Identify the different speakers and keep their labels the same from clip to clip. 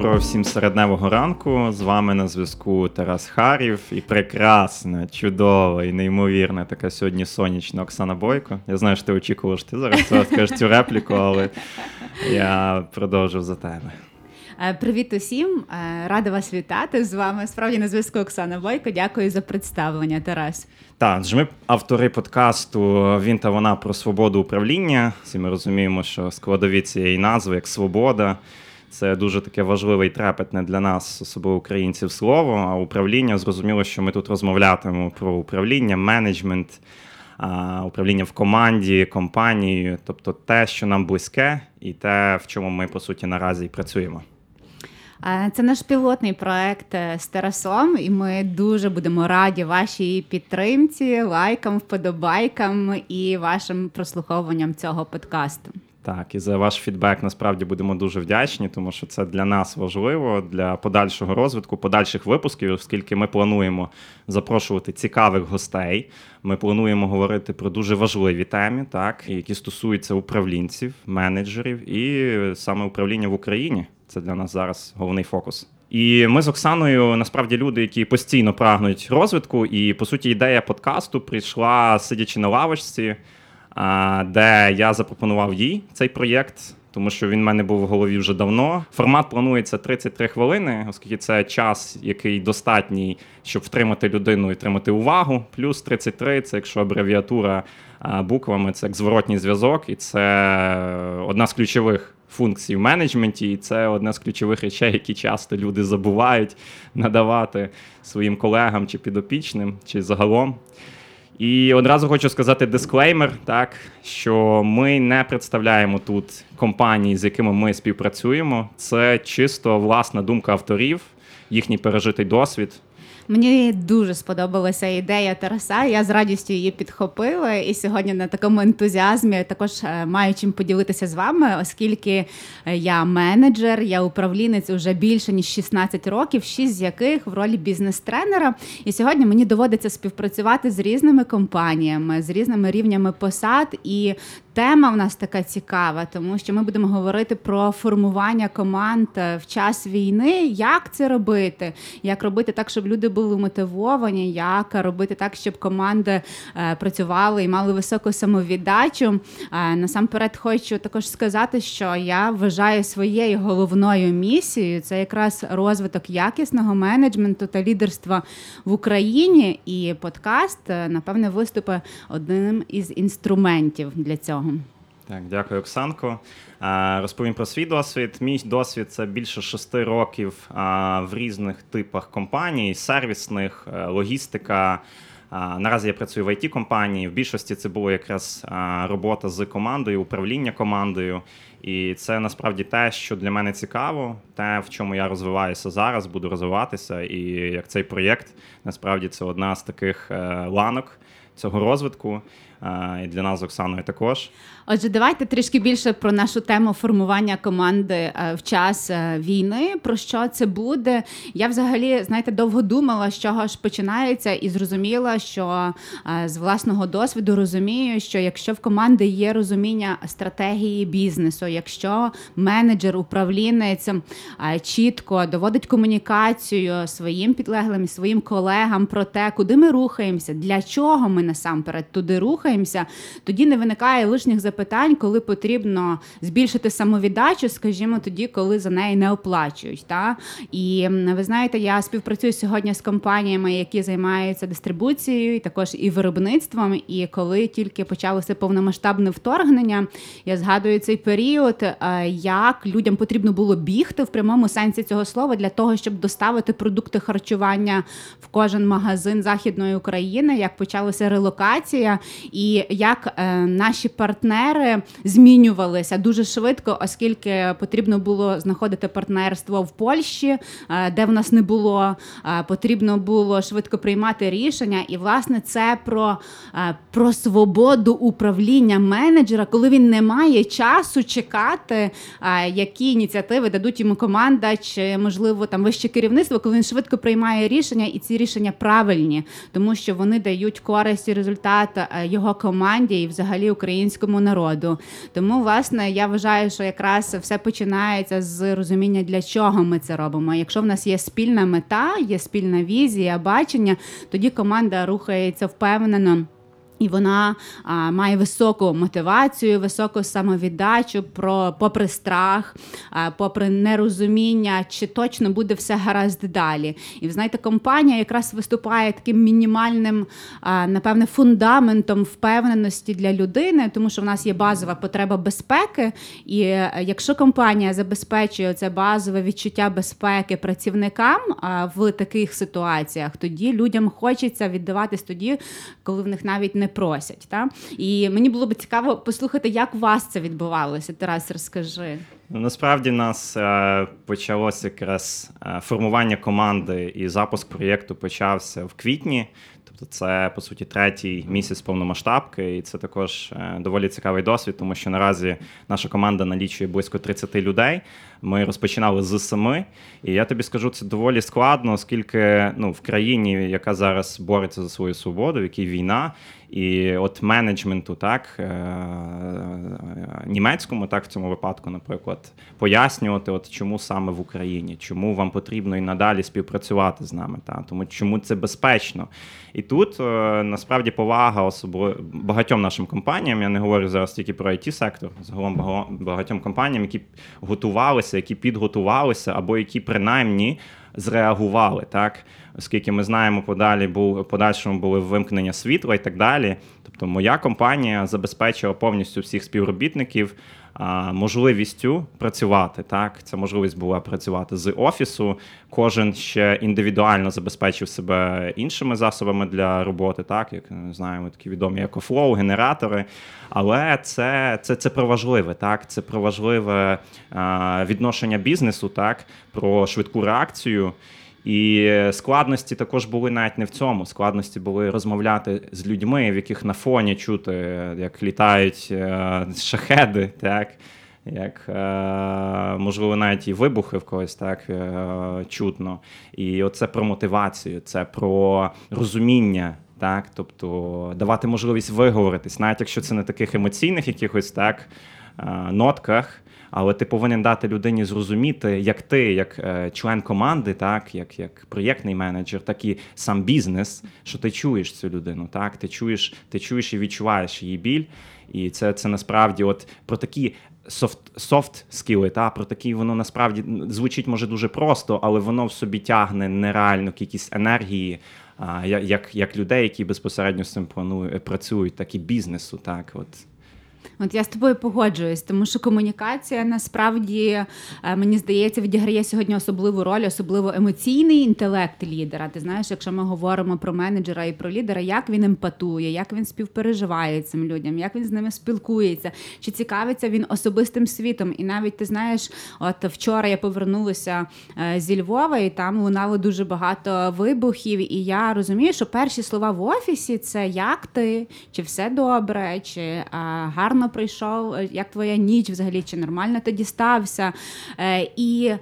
Speaker 1: Доброго всім середневого ранку. З вами на зв'язку Тарас Харів і прекрасна, чудова і неймовірна така сьогодні сонячна Оксана Бойко. Я знаю, що ти очікував, що ти зараз скажеш цю репліку, але я продовжив за тебе.
Speaker 2: Е, привіт усім, е, рада вас вітати з вами. Справді на зв'язку Оксана Бойко. Дякую за представлення, Тарас.
Speaker 1: Так, ж ми автори подкасту Він та вона про свободу управління. Всі ми розуміємо, що складові цієї назви як свобода. Це дуже таке важливе і трепетне для нас, особливо українців, слово. А управління зрозуміло, що ми тут розмовлятимемо про управління, менеджмент, управління в команді, компанією, тобто те, що нам близьке, і те, в чому ми по суті наразі і працюємо.
Speaker 2: Це наш пілотний проект е, з Тарасом, і ми дуже будемо раді вашій підтримці, лайкам, вподобайкам і вашим прослуховуванням цього подкасту.
Speaker 1: Так, і за ваш фідбек насправді будемо дуже вдячні, тому що це для нас важливо для подальшого розвитку, подальших випусків, оскільки ми плануємо запрошувати цікавих гостей. Ми плануємо говорити про дуже важливі теми, так які стосуються управлінців, менеджерів і саме управління в Україні. Це для нас зараз головний фокус. І ми з Оксаною насправді люди, які постійно прагнуть розвитку. І по суті, ідея подкасту прийшла сидячи на лавочці, де я запропонував їй цей проєкт. Тому що він в мене був в голові вже давно. Формат планується 33 хвилини, оскільки це час, який достатній, щоб втримати людину і тримати увагу. Плюс 33 це якщо абревіатура буквами, це як зворотній зв'язок, і це одна з ключових функцій в менеджменті, і це одна з ключових речей, які часто люди забувають надавати своїм колегам чи підопічним, чи загалом. І одразу хочу сказати дисклеймер, так що ми не представляємо тут компанії, з якими ми співпрацюємо. Це чисто власна думка авторів, їхній пережитий досвід.
Speaker 2: Мені дуже сподобалася ідея Тараса. Я з радістю її підхопила. І сьогодні на такому ентузіазмі також е, маю чим поділитися з вами, оскільки е, я менеджер, я управлінець уже більше ніж 16 років, шість з яких в ролі бізнес-тренера. І сьогодні мені доводиться співпрацювати з різними компаніями, з різними рівнями посад. І тема в нас така цікава, тому що ми будемо говорити про формування команд е, в час війни. Як це робити? Як робити так, щоб люди були мотивовані, як робити так, щоб команди е, працювали і мали високу самовіддачу. Е, насамперед, хочу також сказати, що я вважаю своєю головною місією це якраз розвиток якісного менеджменту та лідерства в Україні. І подкаст, напевне, виступить одним із інструментів для цього.
Speaker 1: Так, дякую, Оксанко. Розповім про свій досвід. Мій досвід це більше шести років в різних типах компаній, сервісних, е, логістика. Наразі я працюю в it компанії. В більшості це було якраз робота з командою, управління командою. І це насправді те, що для мене цікаво, те, в чому я розвиваюся зараз, буду розвиватися. І як цей проєкт насправді це одна з таких е, ланок цього розвитку. І для нас з Оксаною також.
Speaker 2: Отже, давайте трішки більше про нашу тему формування команди е, в час е, війни. Про що це буде? Я взагалі знаєте довго думала, з чого ж починається, і зрозуміла, що е, з власного досвіду розумію, що якщо в команди є розуміння стратегії бізнесу, якщо менеджер, управлінець чітко доводить комунікацію своїм підлеглим, своїм колегам про те, куди ми рухаємося, для чого ми насамперед туди рухаємося, тоді не виникає лишніх запитань коли потрібно збільшити самовіддачу, скажімо, тоді, коли за неї не оплачують. Та? І ви знаєте, я співпрацюю сьогодні з компаніями, які займаються дистрибуцією, також і виробництвом. І коли тільки почалося повномасштабне вторгнення, я згадую цей період, е, як людям потрібно було бігти в прямому сенсі цього слова для того, щоб доставити продукти харчування в кожен магазин західної України, як почалася релокація, і як е, наші партнери змінювалися дуже швидко, оскільки потрібно було знаходити партнерство в Польщі, е, де в нас не було. Е, потрібно було швидко приймати рішення. І, власне, це про, про свободу управління менеджера, коли він не має часу чекати, які ініціативи дадуть йому команда, чи можливо там вище керівництво, коли він швидко приймає рішення, і ці рішення правильні, тому що вони дають користь і результат його команді і взагалі українському народу. Тому, власне, я вважаю, що якраз все починається з розуміння, для чого ми це робимо. Якщо в нас є спільна мета, є спільна візія, бачення, тоді команда рухається впевнено. І вона а, має високу мотивацію, високу самовіддачу, про попри страх, а, попри нерозуміння, чи точно буде все гаразд далі. І ви знаєте, компанія якраз виступає таким мінімальним, а, напевне, фундаментом впевненості для людини, тому що в нас є базова потреба безпеки. І е, якщо компанія забезпечує це базове відчуття безпеки працівникам а, в таких ситуаціях, тоді людям хочеться віддаватись тоді, коли в них навіть не просять. Та? І мені було б цікаво послухати, як у вас це відбувалося. Тарас, розкажи.
Speaker 1: Ну, Насправді нас е, почалося якраз е, формування команди і запуск проєкту почався в квітні. Тобто, це по суті третій місяць повномасштабки, і це також е, доволі цікавий досвід, тому що наразі наша команда налічує близько 30 людей. Ми розпочинали з семи, і я тобі скажу, це доволі складно, оскільки ну, в країні, яка зараз бореться за свою свободу, в якій війна, і от менеджменту, так німецькому, так в цьому випадку, наприклад, пояснювати, от чому саме в Україні, чому вам потрібно і надалі співпрацювати з нами, та тому чому це безпечно. І тут е, насправді повага особливо багатьом нашим компаніям. Я не говорю зараз тільки про it сектор загалом багатьом компаніям, які готувалися, які підготувалися, або які принаймні зреагували, так оскільки ми знаємо, подалі був подальшому були вимкнення світла і так далі. Тобто, моя компанія забезпечила повністю всіх співробітників можливістю працювати. Так, ця можливість була працювати з офісу. Кожен ще індивідуально забезпечив себе іншими засобами для роботи, так як не знаємо, такі відомі екофлоу, генератори. Але це, це, це про важливе, так це про важливе відношення бізнесу, так про швидку реакцію. І складності також були навіть не в цьому. Складності були розмовляти з людьми, в яких на фоні чути, як літають е, шахеди, так як е, можливо навіть і вибухи в когось так е, чутно. І оце про мотивацію, це про розуміння. Так, тобто давати можливість виговоритись, навіть якщо це не таких емоційних якихось так нотках, але ти повинен дати людині зрозуміти, як ти, як е, член команди, так як, як проєктний менеджер, так і сам бізнес, що ти чуєш цю людину. Так, ти чуєш, ти чуєш і відчуваєш її біль. І це, це насправді от про такі. Софт, софт скіли, та про такі воно насправді звучить може дуже просто, але воно в собі тягне нереальну кількість енергії, а, як, як людей, які безпосередньо з цим планують, працюють, так і бізнесу. Так, от
Speaker 2: От я з тобою погоджуюсь, тому що комунікація насправді е, мені здається відіграє сьогодні особливу роль, особливо емоційний інтелект лідера. Ти знаєш, якщо ми говоримо про менеджера і про лідера, як він емпатує, як він співпереживає цим людям, як він з ними спілкується, чи цікавиться він особистим світом. І навіть ти знаєш, от вчора я повернулася е, зі Львова, і там лунало дуже багато вибухів. І я розумію, що перші слова в офісі це як ти, чи все добре, чи е, гарно прийшов, е, як твоя ніч взагалі, чи нормально ти дістався. Е, і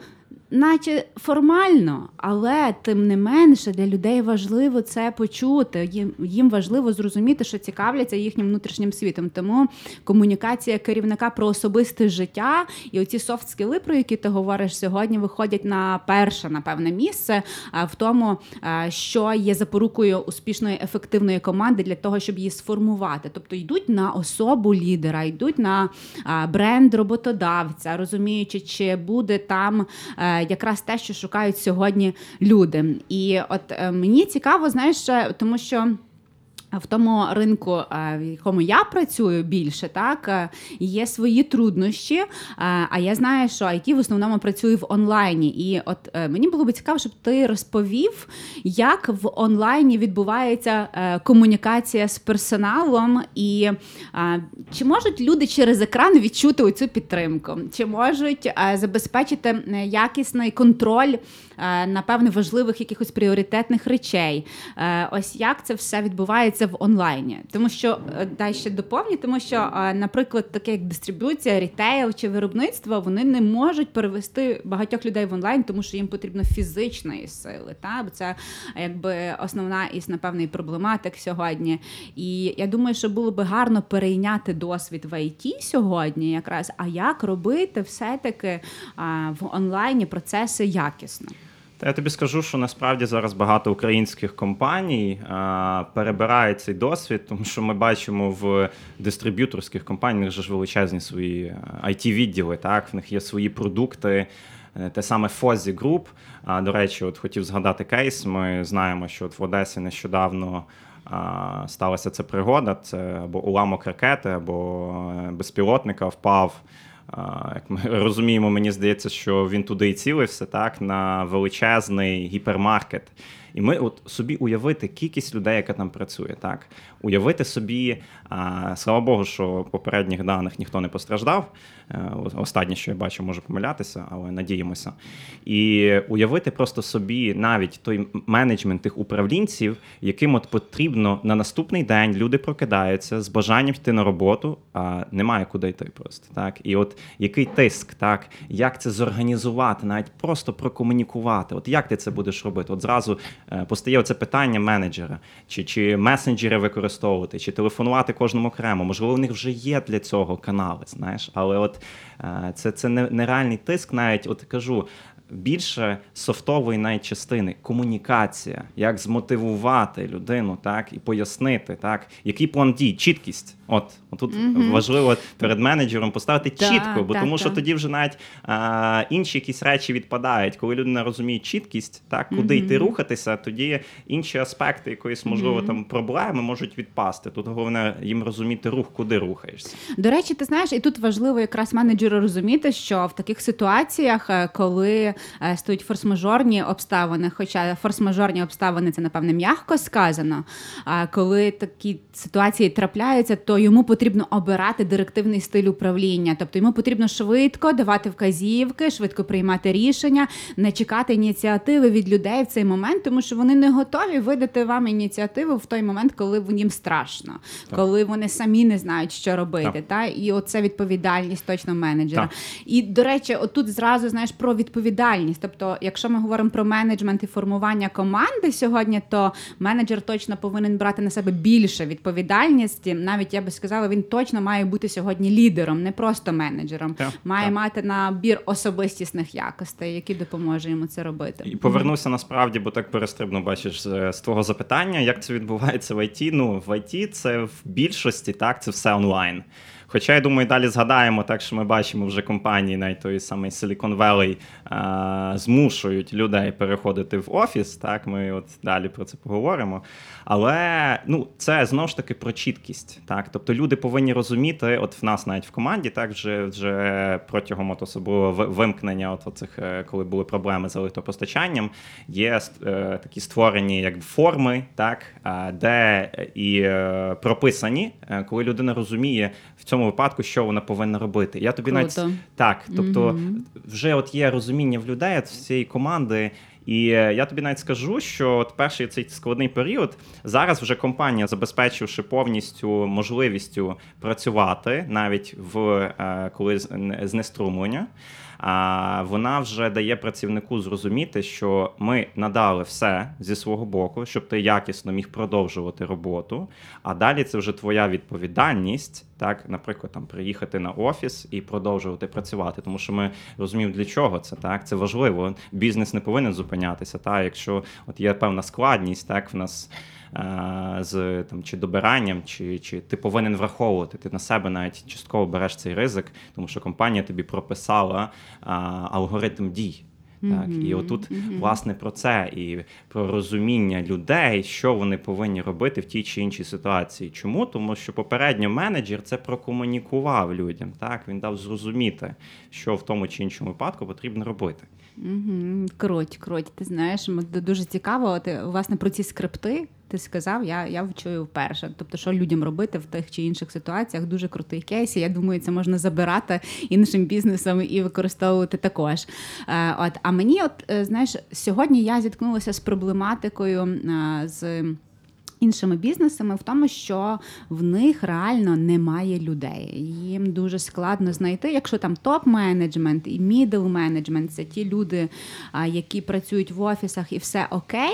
Speaker 2: Наче формально, але тим не менше для людей важливо це почути. Їм, їм важливо зрозуміти, що цікавляться їхнім внутрішнім світом. Тому комунікація керівника про особисте життя і оці софт скіли, про які ти говориш сьогодні, виходять на перше, напевне, місце в тому, що є запорукою успішної ефективної команди для того, щоб її сформувати. Тобто йдуть на особу лідера, йдуть на бренд роботодавця, розуміючи, чи буде там е, якраз те, що шукають сьогодні люди. І от е, мені цікаво, знаєш, е, тому що. В тому ринку, е, в якому я працюю більше, так е, є свої труднощі. е, А я знаю, що IT в основному працює в онлайні. І от мені було б цікаво, щоб ти розповів, як в онлайні відбувається комунікація з персоналом, і чи можуть люди через екран відчути оцю підтримку, чи можуть забезпечити якісний контроль напевне важливих якихось пріоритетних речей. Ось як це все відбувається відбувається в онлайні, тому що е, дай ще доповню, тому що, е, наприклад, таке як дистриб'юція, рітейл чи виробництво, вони не можуть перевести багатьох людей в онлайн, тому що їм потрібно фізичної сили. Та бо це якби основна із напевно і проблематик сьогодні. І я думаю, що було би гарно перейняти досвід в ІТ сьогодні, якраз а як робити все-таки в онлайні процеси якісно.
Speaker 1: Та я тобі скажу, що насправді зараз багато українських компаній а, перебирають цей досвід, тому що ми бачимо в дистриб'юторських компаніях, ж величезні свої it відділи так, в них є свої продукти. Е, Те саме Group. А, До речі, от хотів згадати кейс. Ми знаємо, що от в Одесі нещодавно а, сталася ця пригода. Це або уламок ракети, або е, безпілотника впав. Як ми розуміємо, мені здається, що він туди і цілився, так, на величезний гіпермаркет. І ми от собі уявити кількість людей, яка там працює, так уявити собі, а, слава Богу, що попередніх даних ніхто не постраждав. Е, Останнє, що я бачу, можу помилятися, але надіємося. І уявити просто собі навіть той менеджмент тих управлінців, яким от потрібно на наступний день люди прокидаються з бажанням йти на роботу, а немає куди йти просто. Так, і от який тиск, так як це зорганізувати, навіть просто прокомунікувати. От як ти це будеш робити? От зразу постає оце питання менеджера, чи, чи месенджери використовувати, чи телефонувати кожному окремо. Можливо, у них вже є для цього канали, знаєш, але от е, це, це не- нереальний тиск, навіть от кажу. Більше софтової навіть частини комунікація, як змотивувати людину, так і пояснити, так який план дій, чіткість. От тут важливо перед менеджером поставити
Speaker 2: Так,
Speaker 1: чітко, бо
Speaker 2: так,
Speaker 1: тому що тоді вже навіть а, інші якісь речі відпадають. Коли людина розуміє чіткість, так куди йти рухатися, тоді інші аспекти якоїсь можливо там проблеми можуть відпасти. Тут головне їм розуміти рух, куди рухаєшся.
Speaker 2: До речі, ти знаєш, і тут важливо якраз менеджеру розуміти, що в таких ситуаціях, е, коли е, стоять форс-мажорні обставини, хоча форс-мажорні обставини це напевне м'яко сказано. А коли такі ситуації трапляються, то йому потрібно обирати директивний стиль управління. Тобто йому потрібно швидко давати вказівки, швидко приймати рішення, не чекати ініціативи від людей в цей момент, тому що вони не готові видати вам ініціативу в той момент, коли їм страшно, коли вони самі не знають, що робити.
Speaker 1: Так.
Speaker 2: Та і оце відповідальність точно менеджера.
Speaker 1: Так.
Speaker 2: І до речі, отут зразу знаєш про відповідальність. Тобто, якщо ми говоримо про менеджмент і формування команди сьогодні, то менеджер точно повинен брати на себе більше відповідальності. Навіть я би сказала, він точно має бути сьогодні лідером, не просто менеджером.
Speaker 1: Так,
Speaker 2: має
Speaker 1: так.
Speaker 2: мати набір особистісних якостей, які допоможуть йому це робити.
Speaker 1: І повернуся насправді, бо так перестрибну, бачиш, з твого запитання, як це відбувається в ІТ. Ну, в ІТ це в більшості, так, це все онлайн. Хоча я думаю, далі згадаємо, так що ми бачимо вже компанії, навіть той самий Silicon Valley, змушують людей переходити в офіс. Так, ми от далі про це поговоримо. Але ну, це знову ж таки про чіткість. Так, тобто люди повинні розуміти, от в нас навіть в команді, так вже вже протягом от особливо вимкнення, от оцих, е, коли були проблеми з електропостачанням, є е, такі створені як форми, так, де і е, прописані, е, коли людина розуміє в цьому випадку, що вона повинна робити. Я тобі навіть так, тобто вже от є розуміння в людей от всієї команди. І е, я тобі навіть скажу, що от перший цей складний період зараз вже компанія, забезпечивши повністю можливістю працювати навіть в е, коли знеструмлення. А вона вже дає працівнику зрозуміти, що ми надали все зі свого боку, щоб ти якісно міг продовжувати роботу. А далі це вже твоя відповідальність, так, наприклад, там приїхати на офіс і продовжувати працювати. Тому що ми розуміємо, для чого це так. Це важливо. Бізнес не повинен зупинятися. Та якщо от є певна складність, так в нас. Е, З там чи добиранням, чи, чи ти повинен враховувати. Ти на себе навіть частково береш цей ризик, тому що компанія тобі прописала а, алгоритм дій. Так, і отут власне про це і про розуміння людей, що вони повинні робити в тій чи іншій ситуації. Чому? Тому що попередньо менеджер це прокомунікував людям. Так він дав зрозуміти, що в тому чи іншому випадку потрібно робити.
Speaker 2: Угу, круть, круть. Ти знаєш, дуже цікаво. От, е, власне, про ці скрипти ти сказав, я, я вчую вперше. Тобто, що людям робити в тих чи інших ситуаціях, дуже крутий кейс. Я думаю, це можна забирати іншим бізнесом і використовувати також. Е, от, а мені, от, е, знаєш, сьогодні я зіткнулася з проблематикою з. Іншими бізнесами в тому, що в них реально немає людей. Їм дуже складно знайти, якщо там топ-менеджмент і мідл менеджмент це ті люди, які працюють в офісах і все окей.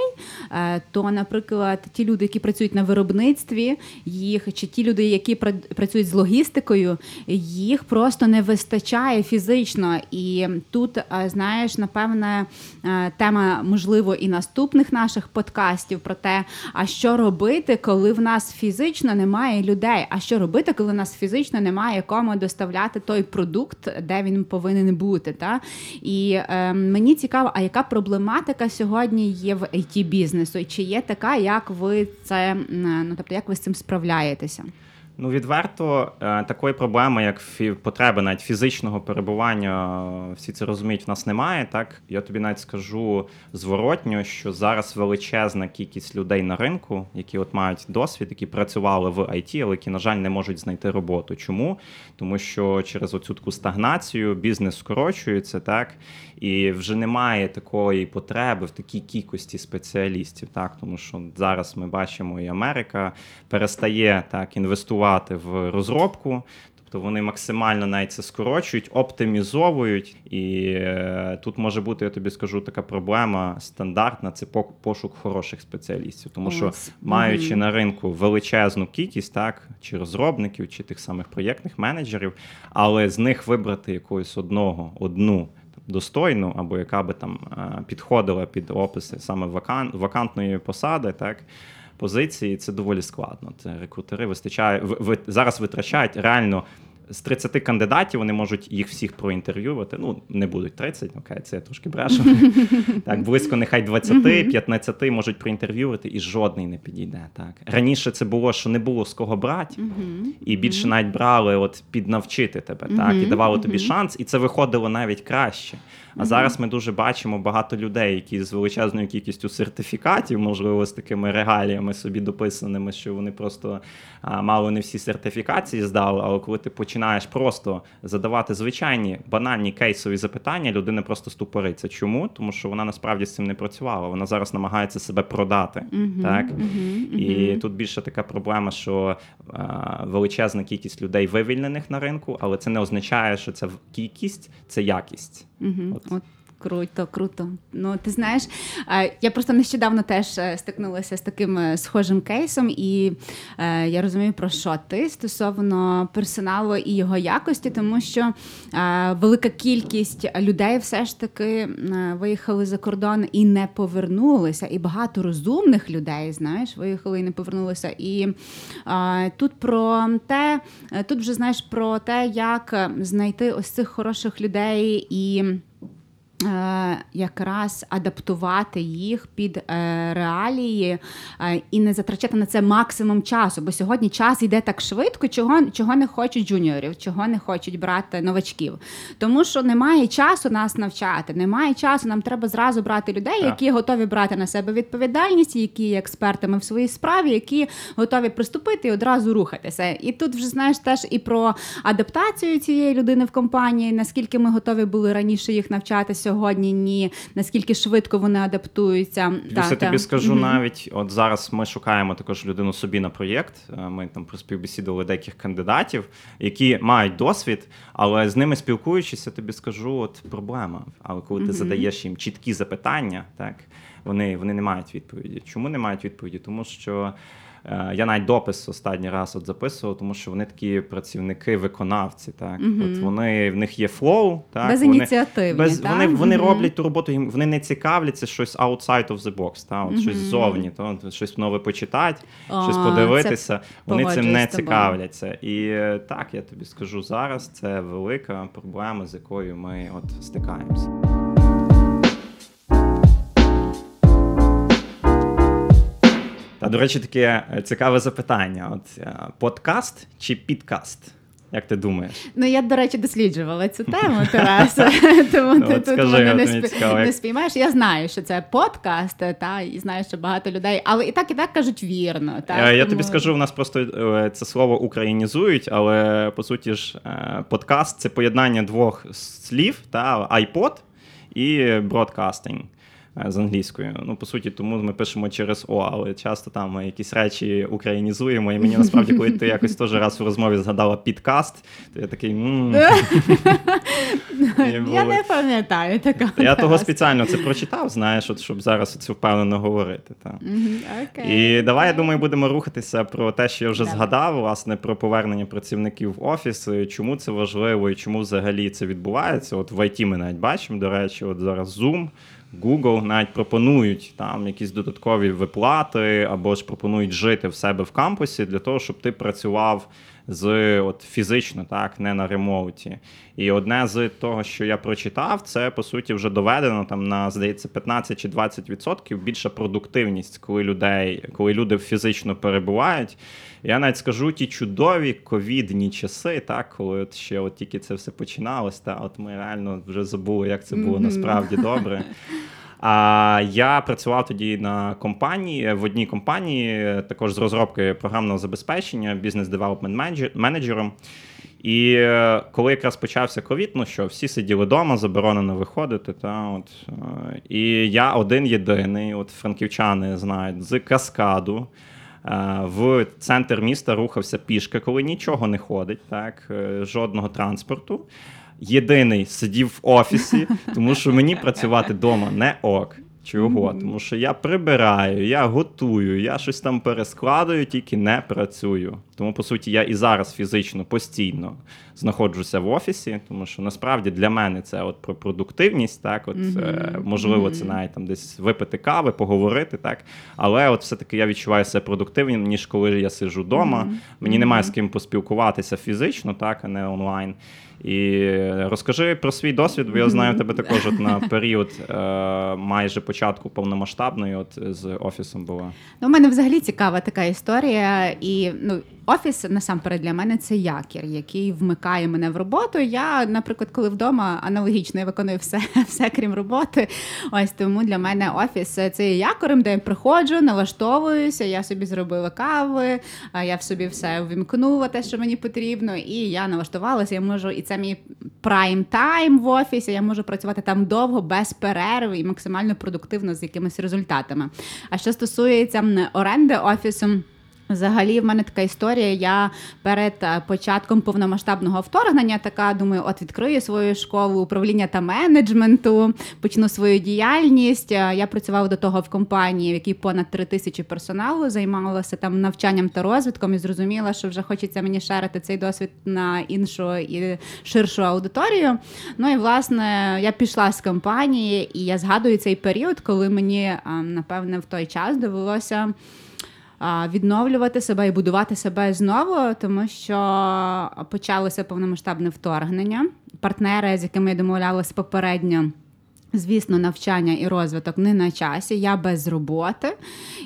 Speaker 2: е, То, наприклад, ті люди, які працюють на виробництві, їх чи ті люди, які працюють з логістикою, їх просто не вистачає фізично. І тут, е, знаєш, напевне, е, тема можливо і наступних наших подкастів про те, а що робити, коли в нас фізично немає людей. А що робити, коли в нас фізично немає кому доставляти той продукт, де він повинен бути. Та? І е, мені цікаво, а яка проблематика сьогодні є в it бізнесу? Чи є така, як ви це ну тобто, як ви з цим справляєтеся?
Speaker 1: Ну, відверто, е, такої проблеми, як потреби навіть фізичного перебування, е, всі це розуміють, в нас немає. Так я тобі навіть скажу зворотньо, що зараз величезна кількість людей на ринку, які от мають досвід, які працювали в IT, але які, на жаль, не можуть знайти роботу. Чому? Тому що через оцю таку стагнацію бізнес скорочується, так і вже немає такої потреби в такій кількості спеціалістів. Так, тому що зараз ми бачимо, і Америка перестає так інвестувати в розробку. Тобто вони максимально навіть це скорочують, оптимізовують, і е, тут може бути, я тобі скажу, така проблема стандартна це пошук хороших спеціалістів. Тому що маючи на ринку величезну кількість, так чи розробників, чи тих самих проєктних менеджерів, але з них вибрати якогось одного, одну достойну, або яка би там е, підходила під описи саме вакан, вакантної посади, так. Позиції це доволі складно. Це рекрутери вистачає в- в зараз витрачають реально з 30 кандидатів. Вони можуть їх всіх проінтерв'ювати. Ну не будуть 30, окей, це я трошки брешу. Так, близько нехай 20, 15 можуть проінтерв'ювати, і жодний не підійде. Так раніше це було, що не було з кого брати, і більше навіть брали от піднавчити тебе, так і давали тобі шанс, і це виходило навіть краще. А зараз ми дуже бачимо багато людей, які з величезною кількістю сертифікатів, можливо, з такими регаліями собі дописаними, що вони просто а, мало не всі сертифікації здали. Але коли ти починаєш просто задавати звичайні банальні кейсові запитання, людина просто ступориться. Чому? Тому що вона насправді з цим не працювала. Вона зараз намагається себе продати. Так і тут більше така проблема, що а, величезна кількість людей вивільнених на ринку, але це не означає, що це кількість, це якість. От.
Speaker 2: Круто, круто. Ну ти знаєш, е, я просто нещодавно теж е, стикнулася з таким е, схожим кейсом, і я розумію, про що ти стосовно персоналу і його якості, тому що велика кількість людей все ж таки виїхали за кордон і не повернулися. І багато розумних людей, знаєш, виїхали і не повернулися. І тут про те, тут вже знаєш про те, як знайти ось цих хороших людей і. Е, Якраз адаптувати їх під е, реалії е, і не затрачати на це максимум часу. Бо сьогодні час йде так швидко, чого, чого не хочуть джуніорів, чого не хочуть брати новачків. Тому що немає часу нас навчати, немає часу. Нам треба зразу брати людей, які готові брати на себе відповідальність, які є експертами в своїй справі, які готові приступити і одразу рухатися. І тут вже знаєш теж і про адаптацію цієї людини в компанії, наскільки ми готові були раніше їх навчати сьогодні, ні, наскільки швидко вони адаптуються.
Speaker 1: Я тобі скажу навіть, от зараз ми шукаємо також людину собі на проєкт. Е, Ми там співбесідували деяких кандидатів, які мають досвід, але з ними спілкуючись, я тобі скажу, от проблема. Але коли ти задаєш їм чіткі запитання, так вони, вони не мають відповіді. Чому не мають відповіді? Тому що. Е, Я навіть допис останній раз от записував, тому що вони такі працівники-виконавці. Так, от вони в них є флоу, так
Speaker 2: Безініціативні,
Speaker 1: без
Speaker 2: так?
Speaker 1: вони, вони
Speaker 2: Мгм.
Speaker 1: роблять ту роботу, їм вони не цікавляться щось outside of the box, та от щось ззовні, то щось нове почитати, щось подивитися. Вони цим не цікавляться. І е, так я тобі скажу зараз. Це велика проблема, з якою ми от стикаємося. Та, до речі, таке е, цікаве запитання: от е, подкаст чи підкаст? Як ти думаєш?
Speaker 2: Ну я, до речі, досліджувала цю тему, Тараса. Тому
Speaker 1: Ну,
Speaker 2: ти
Speaker 1: от
Speaker 2: тут
Speaker 1: скажи,
Speaker 2: мене не, спі-
Speaker 1: цікаво, як-
Speaker 2: не спіймаєш. Я знаю, що це подкаст, та і знаю, що багато людей, але і так, і так кажуть вірно.
Speaker 1: Е, Я
Speaker 2: тому-
Speaker 1: тобі скажу, у нас просто е, це слово українізують, але по суті ж е, подкаст це поєднання двох слів, та iPod і broadcasting. Е, з англійською. Ну, по суті, тому ми пишемо через О, але часто там ми якісь речі українізуємо. І мені насправді, коли ти якось теж раз в розмові згадала підкаст, то я такий.
Speaker 2: Я не пам'ятаю такого.
Speaker 1: Я того спеціально це прочитав, знаєш, от, щоб зараз це впевнено говорити. І давай, я думаю, будемо рухатися про те, що я вже згадав, власне, про повернення працівників в офіс, чому це важливо і чому взагалі це відбувається. От в IT ми навіть бачимо, до речі, от зараз Zoom. Google навіть пропонують там якісь додаткові виплати або ж пропонують жити в себе в кампусі для того, щоб ти працював з от фізично, так не на ремоуті. І одне з того, що я прочитав, це по суті вже доведено там на здається 15 чи 20% більша продуктивність, коли людей, коли люди фізично перебувають. Я навіть скажу ті чудові ковідні часи, так коли от ще от тільки це все починалось, та от ми реально вже забули, як це було
Speaker 2: Мгм.
Speaker 1: насправді добре. А я працював тоді на компанії в одній компанії, також з розробки програмного забезпечення, бізнес девелопмент менеджером. І е, коли якраз почався ковід, ну що, всі сиділи вдома, заборонено виходити. Та, от, е, і я один єдиний, от франківчани знають, з каскаду. е, В центр міста рухався пішки, коли нічого не ходить, так, жодного транспорту. Єдиний сидів в офісі, тому що мені працювати вдома не ок. Чого? Тому що я прибираю, я готую, я щось там перескладую, тільки не працюю. Тому, по суті, я і зараз фізично постійно знаходжуся в офісі, тому що насправді для мене це от про продуктивність, так, от е, можливо, це навіть там десь випити кави, поговорити, так. Але от все-таки я відчуваю себе продуктивним, ніж коли я сиджу вдома. Мені немає з ким поспілкуватися фізично, так, а не онлайн. І розкажи про свій досвід, бо я знаю тебе також от на період е, майже початку повномасштабної, от з офісом була.
Speaker 2: Ну, у мене взагалі цікава така історія. І ну, офіс насамперед для мене це якір, який вмикає мене в роботу. Я, наприклад, коли вдома аналогічно я виконую все, все крім роботи. Ось тому для мене офіс це є якорем, де я приходжу, налаштовуюся. Я собі зробила кави, я в собі все ввімкнула, те, що мені потрібно, і я налаштувалася. Я можу, і це мій прайм тайм в офісі. Я можу працювати там довго, без перерв і максимально продуктивно з якимись результатами. А що стосується оренди офісу. Взагалі, в мене така історія. Я перед е, початком повномасштабного вторгнення така думаю, от відкрию свою школу управління та менеджменту, почну свою діяльність. Е, Я працювала до того в компанії, в якій понад три тисячі персоналу займалася там навчанням та розвитком, і зрозуміла, що вже хочеться мені шарити цей досвід на іншу і ширшу аудиторію. Ну і власне я пішла з компанії, і я згадую цей період, коли мені е, напевне в той час довелося відновлювати себе і будувати себе знову, тому що почалося повномасштабне вторгнення. Партнери, з якими я домовлялася попередньо. Звісно, навчання і розвиток не на часі, я без роботи.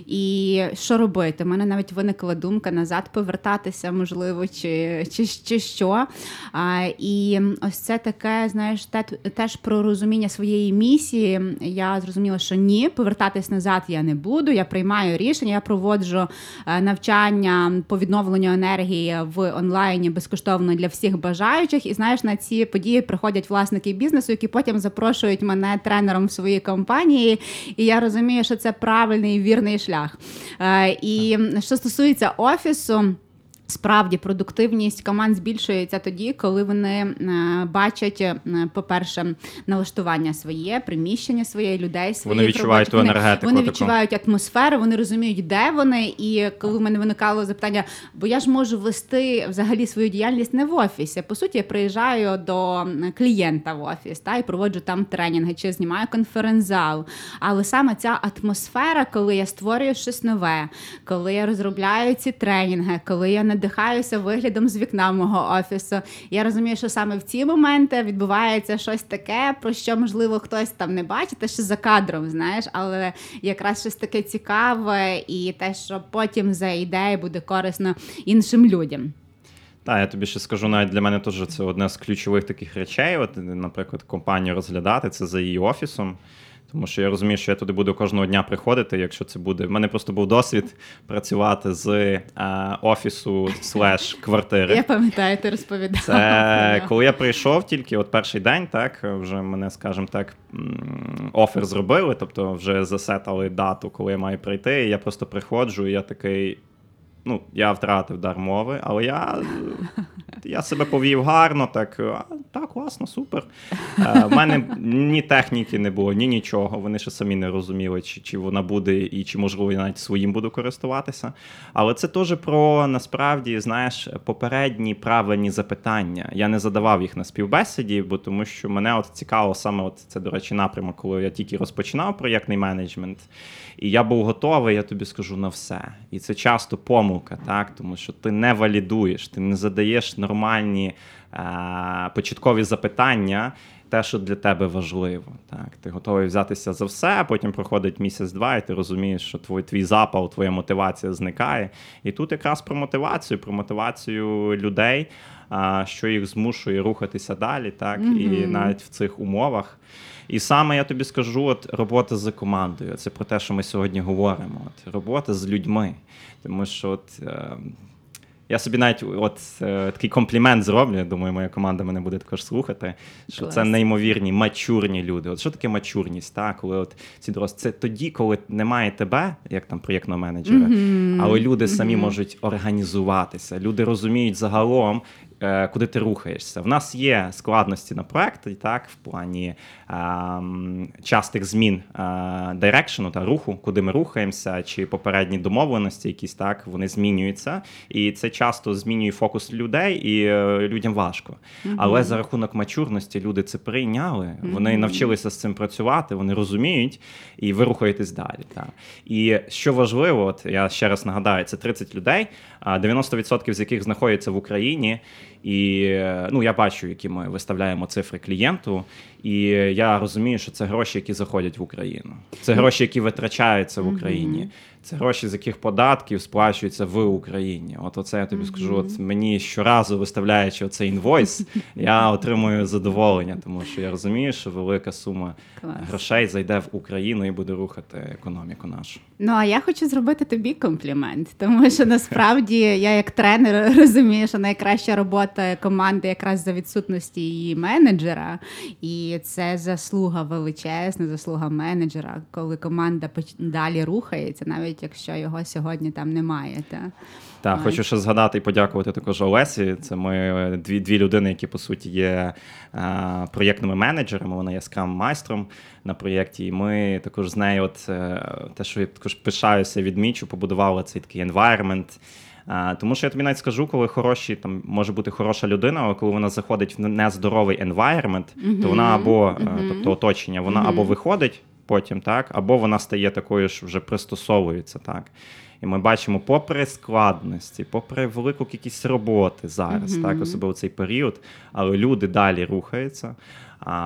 Speaker 2: І що робити? У мене навіть виникла думка назад повертатися, можливо, чи, чи, чи що. А, і ось це таке, знаєш, те, теж про розуміння своєї місії. Я зрозуміла, що ні, повертатись назад я не буду. Я приймаю рішення, я проводжу е, навчання по відновленню енергії в онлайні безкоштовно для всіх бажаючих. І знаєш, на ці події приходять власники бізнесу, які потім запрошують мене тренером в своїй компанії. І я розумію, що це правильний вірний шлях. Е, І що стосується офісу. Справді продуктивність команд збільшується тоді, коли вони е, бачать, е, по-перше, налаштування своє, приміщення своє, людей своїх
Speaker 1: відчувають
Speaker 2: робочих.
Speaker 1: ту енергетику
Speaker 2: Вони
Speaker 1: таку.
Speaker 2: відчувають атмосферу, вони розуміють, де вони. І коли в мене виникало запитання, бо я ж можу вести взагалі свою діяльність не в офісі. По суті, я приїжджаю до клієнта в офіс та і проводжу там тренінги чи знімаю конференц-зал. Але саме ця атмосфера, коли я створюю щось нове, коли я розробляю ці тренінги, коли я надихаюся виглядом з вікна мого офісу, я розумію, що саме в ці моменти відбувається щось таке, про що можливо хтось там не бачить, те, що за кадром, знаєш, але якраз щось таке цікаве, і те, що потім за ідею буде корисно іншим людям.
Speaker 1: Так, я тобі ще скажу, навіть для мене теж це одне з ключових таких речей. От, наприклад, компанію розглядати це за її офісом. Тому що я розумію, що я туди буду кожного дня приходити, якщо це буде. В мене просто був досвід працювати з е, офісу слеш квартири.
Speaker 2: Я пам'ятаю, ти розповідав.
Speaker 1: Це коли я прийшов тільки от перший день, так вже мене, скажімо так, офер зробили, тобто вже засетали дату, коли я маю прийти. І я просто приходжу, і я такий. Ну, я втратив дар мови, але я, я себе повів гарно, так, а, так, класно, супер. Е, в мене ні техніки не було, ні нічого. Вони ще самі не розуміли, чи, чи вона буде, і чи можливо я навіть своїм буду користуватися. Але це теж про насправді, знаєш, попередні правильні запитання. Я не задавав їх на співбесіді, бо тому що мене от цікаво саме от це, до речі, напрямок, коли я тільки розпочинав проєктний менеджмент. І я був готовий, я тобі скажу на все. І це часто помилка, так тому що ти не валідуєш, ти не задаєш нормальні е- початкові запитання. Те, що для тебе важливо, так ти готовий взятися за все. а Потім проходить місяць-два, і ти розумієш, що твій твій запал, твоя мотивація зникає. І тут якраз про мотивацію, про мотивацію людей, а, що їх змушує рухатися далі, так і навіть в цих умовах. І саме я тобі скажу, от робота з командою. Це про те, що ми сьогодні говоримо. От робота з людьми. Тому що от. Е, я собі навіть от е, такий комплімент зроблю. Я думаю, моя команда мене буде також слухати. Що
Speaker 2: Клас.
Speaker 1: це неймовірні, мачурні люди. От що таке мачурність? Та? Коли от ці дорослі, це тоді, коли немає тебе, як там проєктного менеджера, але люди самі можуть організуватися. Люди розуміють загалом, куди ти рухаєшся. В нас є складності на проекті, так, в плані частих змін е, дирекшену та руху, куди ми рухаємося, чи попередні домовленості, якісь так, вони змінюються. І це часто змінює фокус людей, і е, людям важко. Але за рахунок мачурності люди це прийняли, вони навчилися з цим працювати, вони розуміють, і ви рухаєтесь далі. Так. І що важливо, от я ще раз нагадаю, це 30 людей, 90% з яких знаходяться в Україні. І е, ну, я бачу, які ми виставляємо цифри клієнту, і я розумію, що це гроші, які заходять в Україну. Це гроші, які витрачаються в Україні. Це гроші, з яких податків сплачуються в Україні. От оце я тобі скажу. От мені щоразу виставляючи оцей інвойс, я отримую задоволення, тому що я розумію, що велика сума
Speaker 2: Клас.
Speaker 1: грошей зайде в Україну і буде рухати економіку нашу.
Speaker 2: Ну а я хочу зробити тобі комплімент, тому що насправді я як тренер розумію, що найкраща робота команди якраз за відсутності її менеджера, і це заслуга величезна, заслуга менеджера, коли команда далі рухається, навіть якщо його сьогодні там немає. Та?
Speaker 1: Так, хочу ще згадати і подякувати також Олесі. Це ми дві, дві людини, які по суті є е, проєктними менеджерами. Вона є скрам-майстром на проєкті. І ми також з нею, от е, те, що я також пишаюся, відмічу, побудували цей такий environment. Тому що я тобі навіть скажу, коли хороші, там може бути хороша людина, але коли вона заходить в нездоровий environment, то вона або е, тобто оточення, вона або виходить потім, так, або вона стає такою ж вже пристосовується, так. І ми бачимо, попри складності, попри велику кількість роботи зараз, так, особливо цей період, але люди далі рухаються.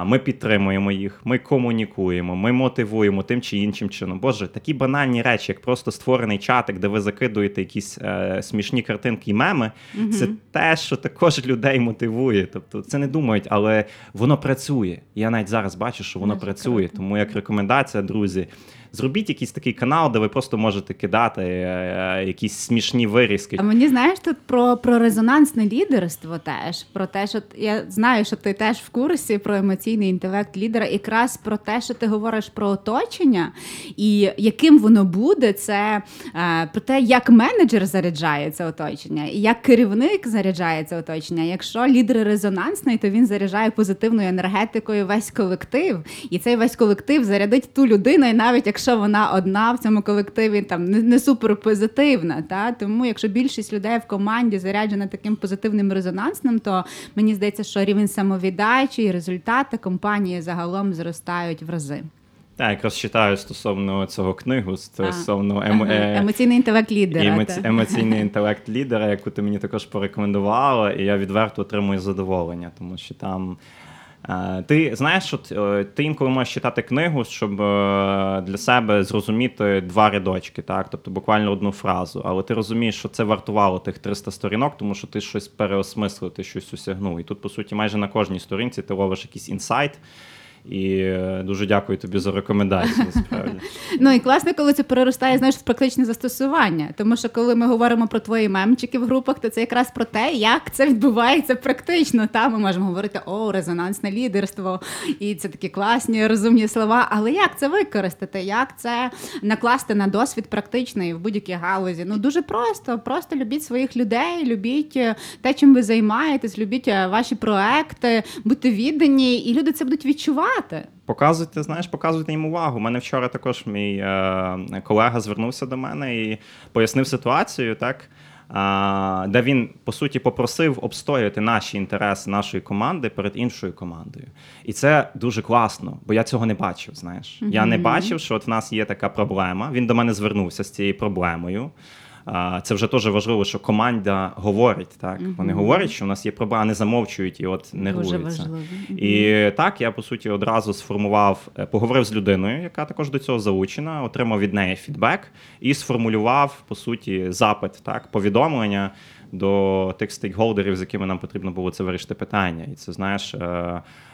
Speaker 1: Ми підтримуємо їх, ми комунікуємо, ми мотивуємо тим чи іншим чином. Боже, такі банальні речі, як просто створений чатик, де ви закидуєте якісь е, смішні картинки і меми. Це те, що також людей мотивує. Тобто це не думають, але воно працює. Я навіть зараз бачу, що воно
Speaker 2: Дуже
Speaker 1: працює.
Speaker 2: круто.
Speaker 1: Тому як рекомендація, друзі, зробіть якийсь такий канал, де ви просто можете кидати е, якісь смішні вирізки.
Speaker 2: А мені знаєш тут про, про резонансне лідерство теж. Про те, що я знаю, що ти теж в курсі про емоційний інтелект лідера, якраз про те, що ти говориш про оточення і яким воно буде, це е, про те, як менеджер заряджає це оточення, і як керівник заряджає це оточення. Якщо лідер резонансний, то він заряджає позитивною енергетикою весь колектив, і цей весь колектив зарядить ту людину, і навіть якщо вона одна в цьому колективі там не, не супер позитивна. Та тому, якщо більшість людей в команді заряджена таким позитивним резонансним, то мені здається, що рівень самовіддачі і результати компанії загалом зростають в рази.
Speaker 1: Так, якраз читаю стосовно цього книгу,
Speaker 2: А,
Speaker 1: стосовно емо, е,
Speaker 2: емоційний інтелект лідера.
Speaker 1: емоці- емоційний інтелект лідера, яку ти мені також порекомендувала, і я відверто отримую задоволення, тому що там. Е, Ти знаєш, от, е, ти інколи можеш читати книгу, щоб е, для себе зрозуміти два рядочки, так? тобто буквально одну фразу. Але ти розумієш, що це вартувало тих 300 сторінок, тому що ти щось переосмислив, ти щось осягнув. І тут, по суті, майже на кожній сторінці ти ловиш якийсь інсайт. І е, дуже дякую тобі за рекомендацію. Насправді.
Speaker 2: Ну і класно, коли це переростає знаєш, в практичне застосування. Тому що коли ми говоримо про твої мемчики в групах, то це якраз про те, як це відбувається практично. Та ми можемо говорити о, резонансне лідерство, і це такі класні, розумні слова. Але як це використати? Як це накласти на досвід практичний в будь-якій галузі? Ну дуже просто. Просто любіть своїх людей, любіть е, те, чим ви займаєтесь, любіть е, ваші проекти, будьте віддані, і люди це будуть відчувати.
Speaker 1: Показуйте, знаєш, показуйте їм увагу. У мене вчора також мій е, колега звернувся до мене і пояснив ситуацію, так. А, де він по суті попросив обстояти наші інтереси нашої команди перед іншою командою. І це дуже класно, бо я цього не бачив. Знаєш, я не бачив, що от в нас є така проблема. Він до мене звернувся з цією проблемою. Це вже теж важливо, що команда говорить. Так вони говорять, що в нас є проблема, а не замовчують і от нервуються.
Speaker 2: Важливо.
Speaker 1: І так я по суті одразу сформував, е, поговорив з людиною, яка також до цього залучена, отримав від неї фідбек і сформулював по суті запит, так повідомлення до тих стейкхолдерів, з якими нам потрібно було це вирішити питання. І це знаєш.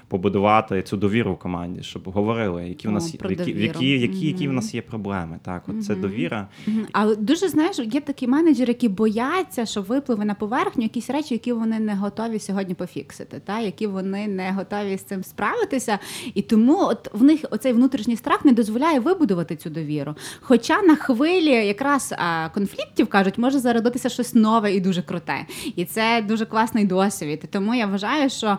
Speaker 1: Побудувати цю довіру в команді, щоб говорили, які в нас
Speaker 2: про
Speaker 1: які, які, які, які в нас є проблеми. Так, от це довіра.
Speaker 2: Але дуже знаєш, є такі менеджери, які бояться, що випливе на поверхню якісь речі, які вони не готові сьогодні пофіксити, та які вони не готові з цим справитися. І тому от в них оцей внутрішній страх не дозволяє вибудувати цю довіру. Хоча на хвилі якраз конфліктів кажуть, може зародитися щось нове і дуже круте. І це дуже класний досвід. Тому я вважаю, що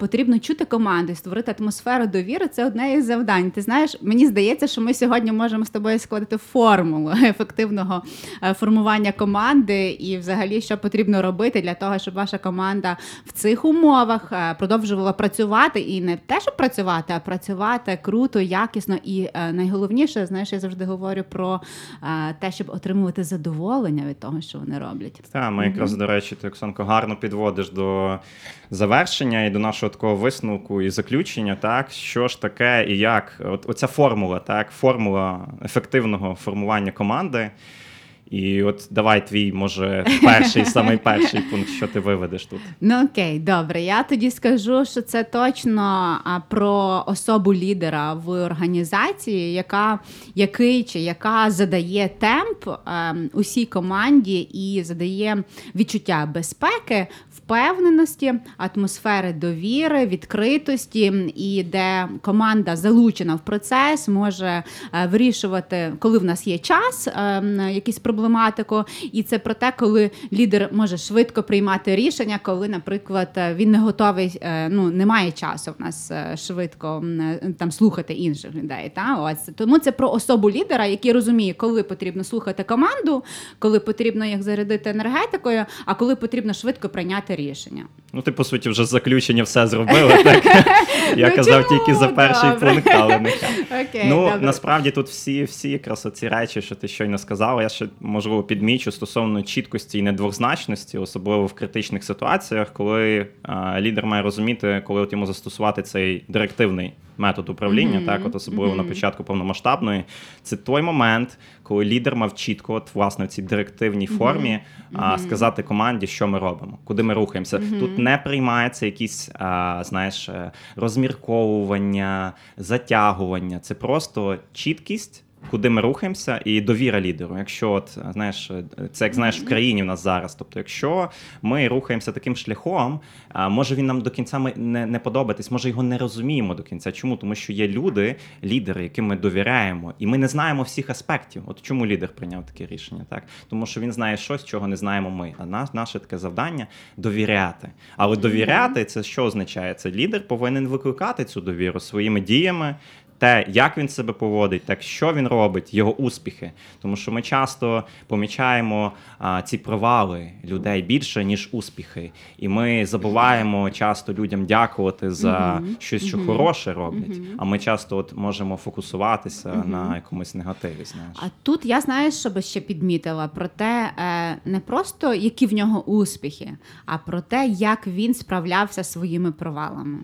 Speaker 2: потрібно чути команду, і створити атмосферу довіри. Це одне із завдань. Ти знаєш, мені здається, що ми сьогодні можемо з тобою складати формулу ефективного е, формування команди і, взагалі, що потрібно робити для того, щоб ваша команда в цих умовах е, продовжувала працювати і не те, щоб працювати, а працювати круто, якісно. І е, найголовніше, знаєш, я завжди говорю про те, щоб отримувати задоволення від того, що вони роблять.
Speaker 1: Так, ми якраз, до речі, ти, Оксанко, гарно підводиш до завершення і до нашого такого висновку і заключення, так, що ж таке і як. От, оця формула, так, формула ефективного формування команди. І от давай твій, може, перший, самий перший пункт, що ти виведеш тут.
Speaker 2: Ну окей, добре. Я тоді скажу, що це точно про особу лідера в організації, яка який чи яка задає темп ем, усій команді і задає відчуття безпеки, впевненості, атмосфери довіри, відкритості, і де команда залучена в процес, може е, вирішувати, коли в нас є час, ем, якісь проблематику. І це про те, коли лідер може швидко приймати рішення, коли, наприклад, е, він не готовий, е, ну немає часу в нас е, швидко там слухати інших людей. Та ось тому це про особу лідера, який розуміє, коли потрібно слухати команду, коли потрібно їх зарядити енергетикою, а коли потрібно швидко прийняти рішення.
Speaker 1: Ну, ти, по суті, вже заключення все зробила. Так? Я
Speaker 2: Ну,
Speaker 1: казав тільки за перший пункт, але нехай. Ну, насправді тут всі, всі якраз оці речі, що ти щойно сказала, я ще можливо підмічу стосовно чіткості і недвозначності, особливо в критичних ситуаціях, коли а, лідер має розуміти, коли от йому застосувати цей директивний метод управління,
Speaker 2: Мгм,
Speaker 1: так, от особливо на початку повномасштабної. Це той момент, коли лідер мав чітко, от власне в цій директивній формі, а, сказати команді, що ми робимо, куди ми рухаємося. Тут не приймається якісь, а, знаєш, е, розмірковування, затягування. Це просто чіткість. Куди ми рухаємося, і довіра лідеру. Якщо от знаєш, це як знаєш в країні в нас зараз. Тобто, якщо ми рухаємося таким шляхом, може він нам до кінця не, не подобатись, може його не розуміємо до кінця. Чому? Тому що є люди, лідери, яким ми довіряємо, і ми не знаємо всіх аспектів. От чому лідер прийняв таке рішення? Так тому що він знає щось, чого не знаємо ми. А наш, наше таке завдання довіряти. Але довіряти це що означає? Це лідер повинен викликати цю довіру своїми діями. Те, як він себе поводить, так що він робить, його успіхи. Тому що ми часто помічаємо а, ці провали людей більше, ніж успіхи. І ми забуваємо часто людям дякувати за
Speaker 2: Мгм.
Speaker 1: щось, що
Speaker 2: Мгм.
Speaker 1: хороше роблять.
Speaker 2: Мгм.
Speaker 1: А ми часто от можемо фокусуватися на якомусь негативі. Знаєш.
Speaker 2: А тут я знаю, що би ще підмітила про те, е, не просто які в нього успіхи, а про те, як він справлявся своїми провалами.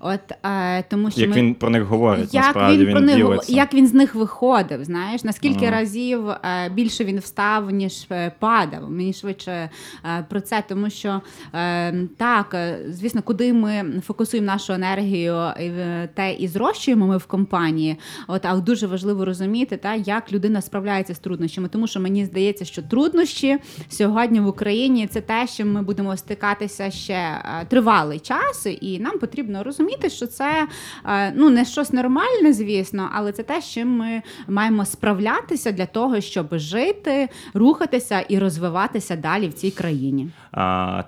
Speaker 2: От е, тому що
Speaker 1: Як
Speaker 2: ми...
Speaker 1: він про них говорить,
Speaker 2: як
Speaker 1: насправді
Speaker 2: він про них
Speaker 1: ділиться.
Speaker 2: як він з них виходив? Знаєш, наскільки
Speaker 1: Ага.
Speaker 2: разів е, більше він встав, ніж е, падав? Мені швидше е, про це, тому що е, так, е, звісно, куди ми фокусуємо нашу енергію, е, те і зрощуємо ми в компанії. От але дуже важливо розуміти, та як людина справляється з труднощами, тому що мені здається, що труднощі сьогодні в Україні це те, що ми будемо стикатися ще тривалий час, і нам потрібно розуміти, що це е, ну не щось нормальне, звісно, але це те, з чим ми маємо справлятися для того, щоб жити, рухатися і розвиватися далі в цій країні.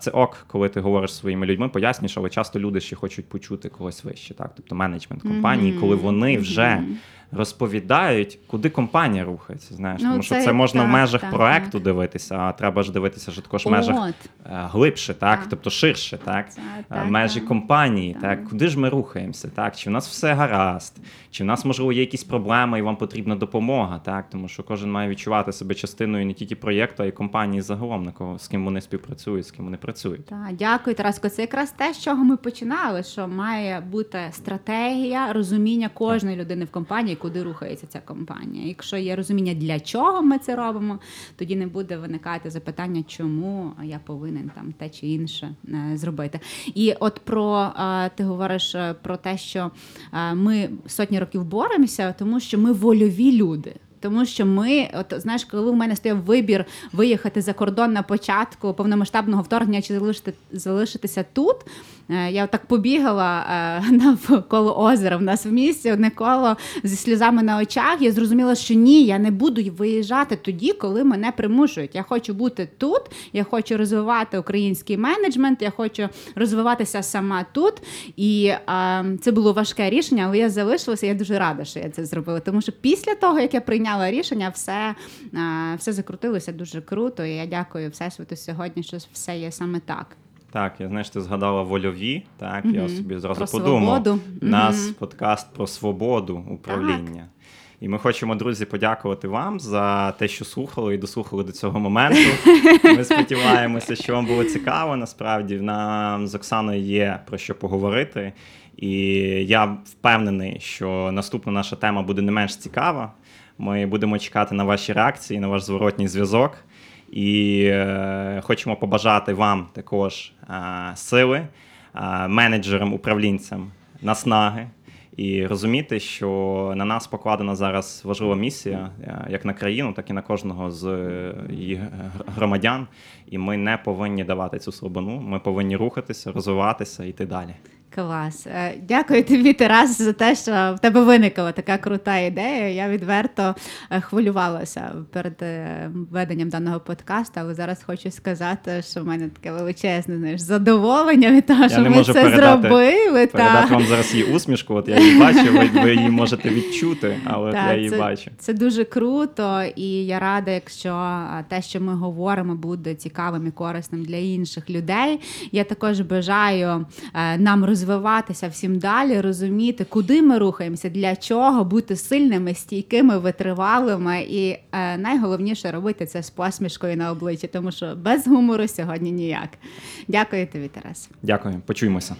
Speaker 1: Це ок, коли ти говориш зі своїми людьми, пояснюєш, але часто люди ще хочуть почути когось вище, так? Тобто менеджмент компанії,
Speaker 2: Мгм.
Speaker 1: коли вони вже
Speaker 2: Мгм.
Speaker 1: Розповідають, куди компанія рухається. Знаєш,
Speaker 2: Ну,
Speaker 1: тому що
Speaker 2: це
Speaker 1: це можна в межах
Speaker 2: так,
Speaker 1: проекту
Speaker 2: так.
Speaker 1: дивитися, а треба ж дивитися ж також в межах
Speaker 2: От.
Speaker 1: е, глибше, так?
Speaker 2: Так.
Speaker 1: тобто ширше, так?
Speaker 2: Це,
Speaker 1: Е,
Speaker 2: так,
Speaker 1: межі
Speaker 2: так.
Speaker 1: компанії,
Speaker 2: Так.
Speaker 1: так. куди ж ми рухаємося, так? Чи в нас все гаразд, чи в нас, можливо, є якісь проблеми і вам потрібна допомога, так? Тому що кожен має відчувати себе частиною не тільки проєкту, а й компанії загалом, на кого з ким вони співпрацюють, з ким вони працюють.
Speaker 2: Так, дякую, Тараско. Це якраз те, з чого ми починали. Що має бути стратегія, розуміння кожної людини в компанії, куди рухається ця компанія. Якщо є розуміння, для чого ми це робимо, тоді не буде виникати запитання, чому я повинен там те чи інше е, зробити. І от про е, ти говориш е, про те, що ми сотні років боремося, тому що ми вольові люди. Тому що ми, от знаєш, коли у мене стояв вибір виїхати за кордон на початку повномасштабного вторгнення чи залишити, залишитися тут, я так побігала е, навколо озера в нас в місті, одне коло зі сльозами на очах. Я зрозуміла, що ні, я не буду виїжджати тоді, коли мене примушують. Я хочу бути тут, я хочу розвивати український менеджмент, я хочу розвиватися сама тут. І е, це було важке рішення, але я залишилася. Я дуже рада, що я це зробила. Тому що після того, як я прийняла рішення, все, е, все закрутилося дуже круто. І я дякую Всесвіту сьогодні, що все є саме так.
Speaker 1: Так, я знаєш, ти згадала вольові. Так, я собі зразу
Speaker 2: Про
Speaker 1: подумав.
Speaker 2: свободу.
Speaker 1: Нас
Speaker 2: Мгм.
Speaker 1: подкаст про свободу управління. І ми хочемо, друзі, подякувати вам за те, що слухали і дослухали до цього моменту. Ми сподіваємося, що вам було цікаво. Насправді нам з Оксаною є про що поговорити. І я впевнений, що наступна наша тема буде не менш цікава. Ми будемо чекати на ваші реакції, на ваш зворотній зв'язок. І е, хочемо побажати вам також е, сили, е, менеджерам, управлінцям, наснаги. І розуміти, що на нас покладена зараз важлива місія, е, як на країну, так і на кожного з е, її громадян. І ми не повинні давати цю слабину. Ми повинні рухатися, розвиватися і йти далі.
Speaker 2: Клас. Е, Дякую тобі, Тарас, за те, що в тебе виникла така крута ідея. Я відверто е, хвилювалася перед е, веденням даного подкасту, але зараз хочу сказати, що в мене таке величезне знаєш, задоволення від того, що
Speaker 1: не
Speaker 2: ми це
Speaker 1: передати-
Speaker 2: зробили.
Speaker 1: Передати
Speaker 2: та.
Speaker 1: вам зараз її усмішку. От я її бачу, ви, ви її можете відчути, але от я її
Speaker 2: це,
Speaker 1: бачу.
Speaker 2: Це дуже круто, і я рада, якщо те, що ми говоримо, буде цікавим і корисним для інших людей. Я також бажаю нам розвиватися всім далі, розуміти, куди ми рухаємося, для чого бути сильними, стійкими, витривалими. І е, найголовніше робити це з посмішкою на обличчі, тому що без гумору сьогодні ніяк. Дякую тобі, Тарас.
Speaker 1: Дякую, почуємося.